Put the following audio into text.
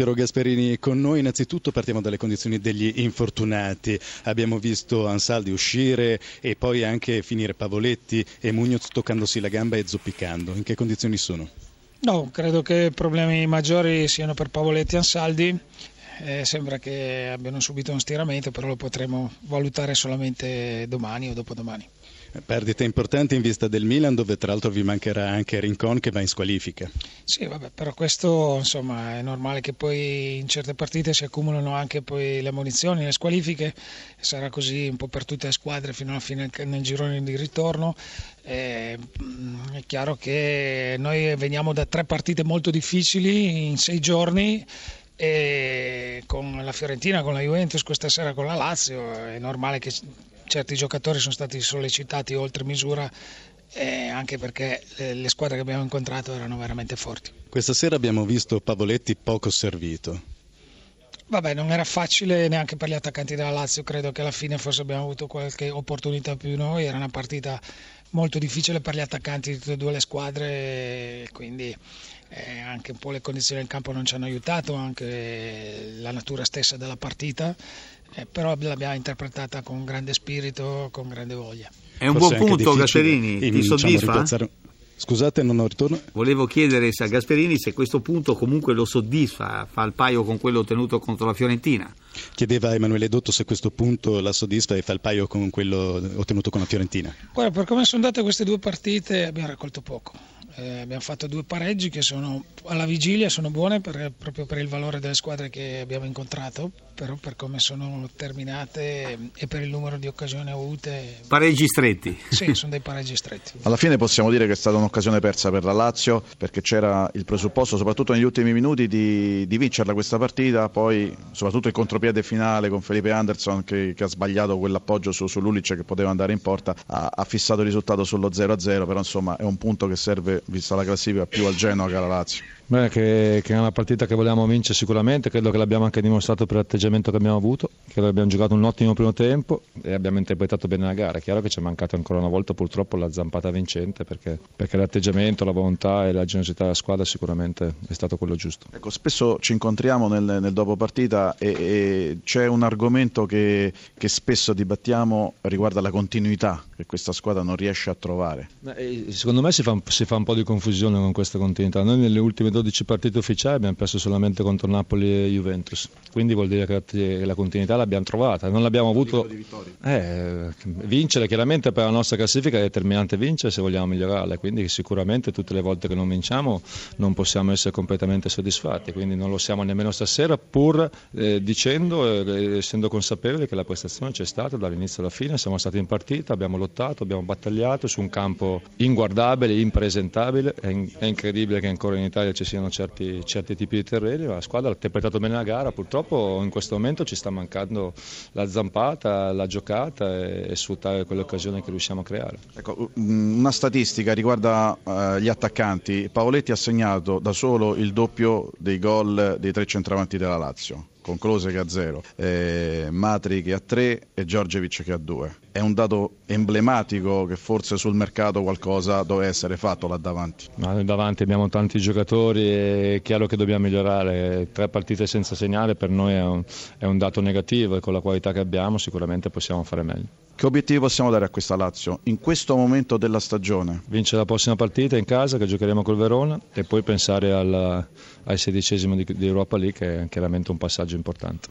Piero Gasperini con noi. Innanzitutto partiamo dalle condizioni degli infortunati. Abbiamo visto Ansaldi uscire e poi anche finire Pavoletti e Munoz toccandosi la gamba e zoppicando. In che condizioni sono? No, credo che i problemi maggiori siano per Pavoletti e Ansaldi. Eh, sembra che abbiano subito uno stiramento, però lo potremo valutare solamente domani o dopodomani. Perdite importanti in vista del Milan, dove tra l'altro vi mancherà anche Rincon che va in squalifica. Sì, vabbè, però questo insomma è normale che poi in certe partite si accumulano anche poi le munizioni, le squalifiche, sarà così un po' per tutte le squadre fino alla fine nel girone di ritorno. Eh, è chiaro che noi veniamo da tre partite molto difficili in sei giorni con la Fiorentina, con la Juventus, questa sera con la Lazio, è normale che certi giocatori sono stati sollecitati oltre misura eh, anche perché le squadre che abbiamo incontrato erano veramente forti. Questa sera abbiamo visto Pavoletti poco servito. Vabbè, non era facile neanche per gli attaccanti della Lazio, credo che alla fine forse abbiamo avuto qualche opportunità più noi, era una partita molto difficile per gli attaccanti di tutte e due le squadre, quindi eh, anche un po' le condizioni del campo non ci hanno aiutato, anche la natura stessa della partita, eh, però l'abbiamo interpretata con grande spirito, con grande voglia. È un Forse buon punto Gasperini, ti diciamo, soddisfa? Scusate, non ho ritorno. Volevo chiedere a Gasperini se questo punto comunque lo soddisfa, fa il paio con quello ottenuto contro la Fiorentina. Chiedeva Emanuele Dotto se questo punto la soddisfa e fa il paio con quello ottenuto con la Fiorentina. Guarda, per come sono andate queste due partite abbiamo raccolto poco. Eh, abbiamo fatto due pareggi che sono alla vigilia, sono buone per, proprio per il valore delle squadre che abbiamo incontrato, però per come sono terminate e per il numero di occasioni avute. Pareggi stretti. Sì, sono dei pareggi stretti. Alla fine possiamo dire che è stata un'occasione persa per la Lazio perché c'era il presupposto, soprattutto negli ultimi minuti, di, di vincerla questa partita, poi soprattutto il contropiede finale con Felipe Anderson che, che ha sbagliato quell'appoggio su, su Lulic che poteva andare in porta, ha, ha fissato il risultato sullo 0-0, però insomma è un punto che serve, vista la classifica, più al Genoa che alla Lazio. Beh, che, che, è una partita che volevamo vincere sicuramente, credo che l'abbiamo anche dimostrato per l'atteggiamento che abbiamo avuto, che abbiamo giocato un ottimo primo tempo e abbiamo interpretato bene la gara. È chiaro che ci è mancato ancora una volta purtroppo la zampata vincente perché, perché l'atteggiamento, la volontà e la generosità della squadra sicuramente è stato quello giusto. Ecco, spesso ci incontriamo nel, nel dopo partita e, e, c'è un argomento che, che spesso dibattiamo riguardo alla continuità che questa squadra non riesce a trovare. Eh, secondo me si fa, si fa un po' di confusione con questa continuità. Noi nelle ultime 12 partite ufficiali abbiamo perso solamente contro Napoli e Juventus, quindi vuol dire che la continuità l'abbiamo trovata, non l'abbiamo avuto... Eh, vincere chiaramente per la nostra classifica è determinante vincere se vogliamo migliorarla, quindi sicuramente tutte le volte che non vinciamo non possiamo essere completamente soddisfatti, quindi non lo siamo nemmeno stasera pur eh, dicendo e essendo consapevoli che la prestazione c'è stata dall'inizio alla fine, siamo stati in partita, abbiamo lottato, abbiamo battagliato su un campo inguardabile, impresentabile, è, in, è incredibile che ancora in Italia ci siano certi, certi tipi di terreni, ma la squadra ha interpretato bene la gara, purtroppo in questo momento ci sta mancando la zampata, la giocata e, e sfruttare quelle occasioni che riusciamo a creare. Ecco, una statistica riguarda uh, gli attaccanti, Paoletti ha segnato da solo il doppio dei gol dei tre centravanti della Lazio con Close che ha 0, eh, Matri che ha 3 e Giorgevic che ha 2. È un dato emblematico che forse sul mercato qualcosa deve essere fatto là davanti. Ma noi davanti abbiamo tanti giocatori e è chiaro che dobbiamo migliorare. Tre partite senza segnale per noi è un, è un dato negativo e con la qualità che abbiamo sicuramente possiamo fare meglio. Che obiettivi possiamo dare a questa Lazio in questo momento della stagione? Vincere la prossima partita in casa che giocheremo col Verona e poi pensare al, al sedicesimo di, di Europa League che è chiaramente un passaggio importante.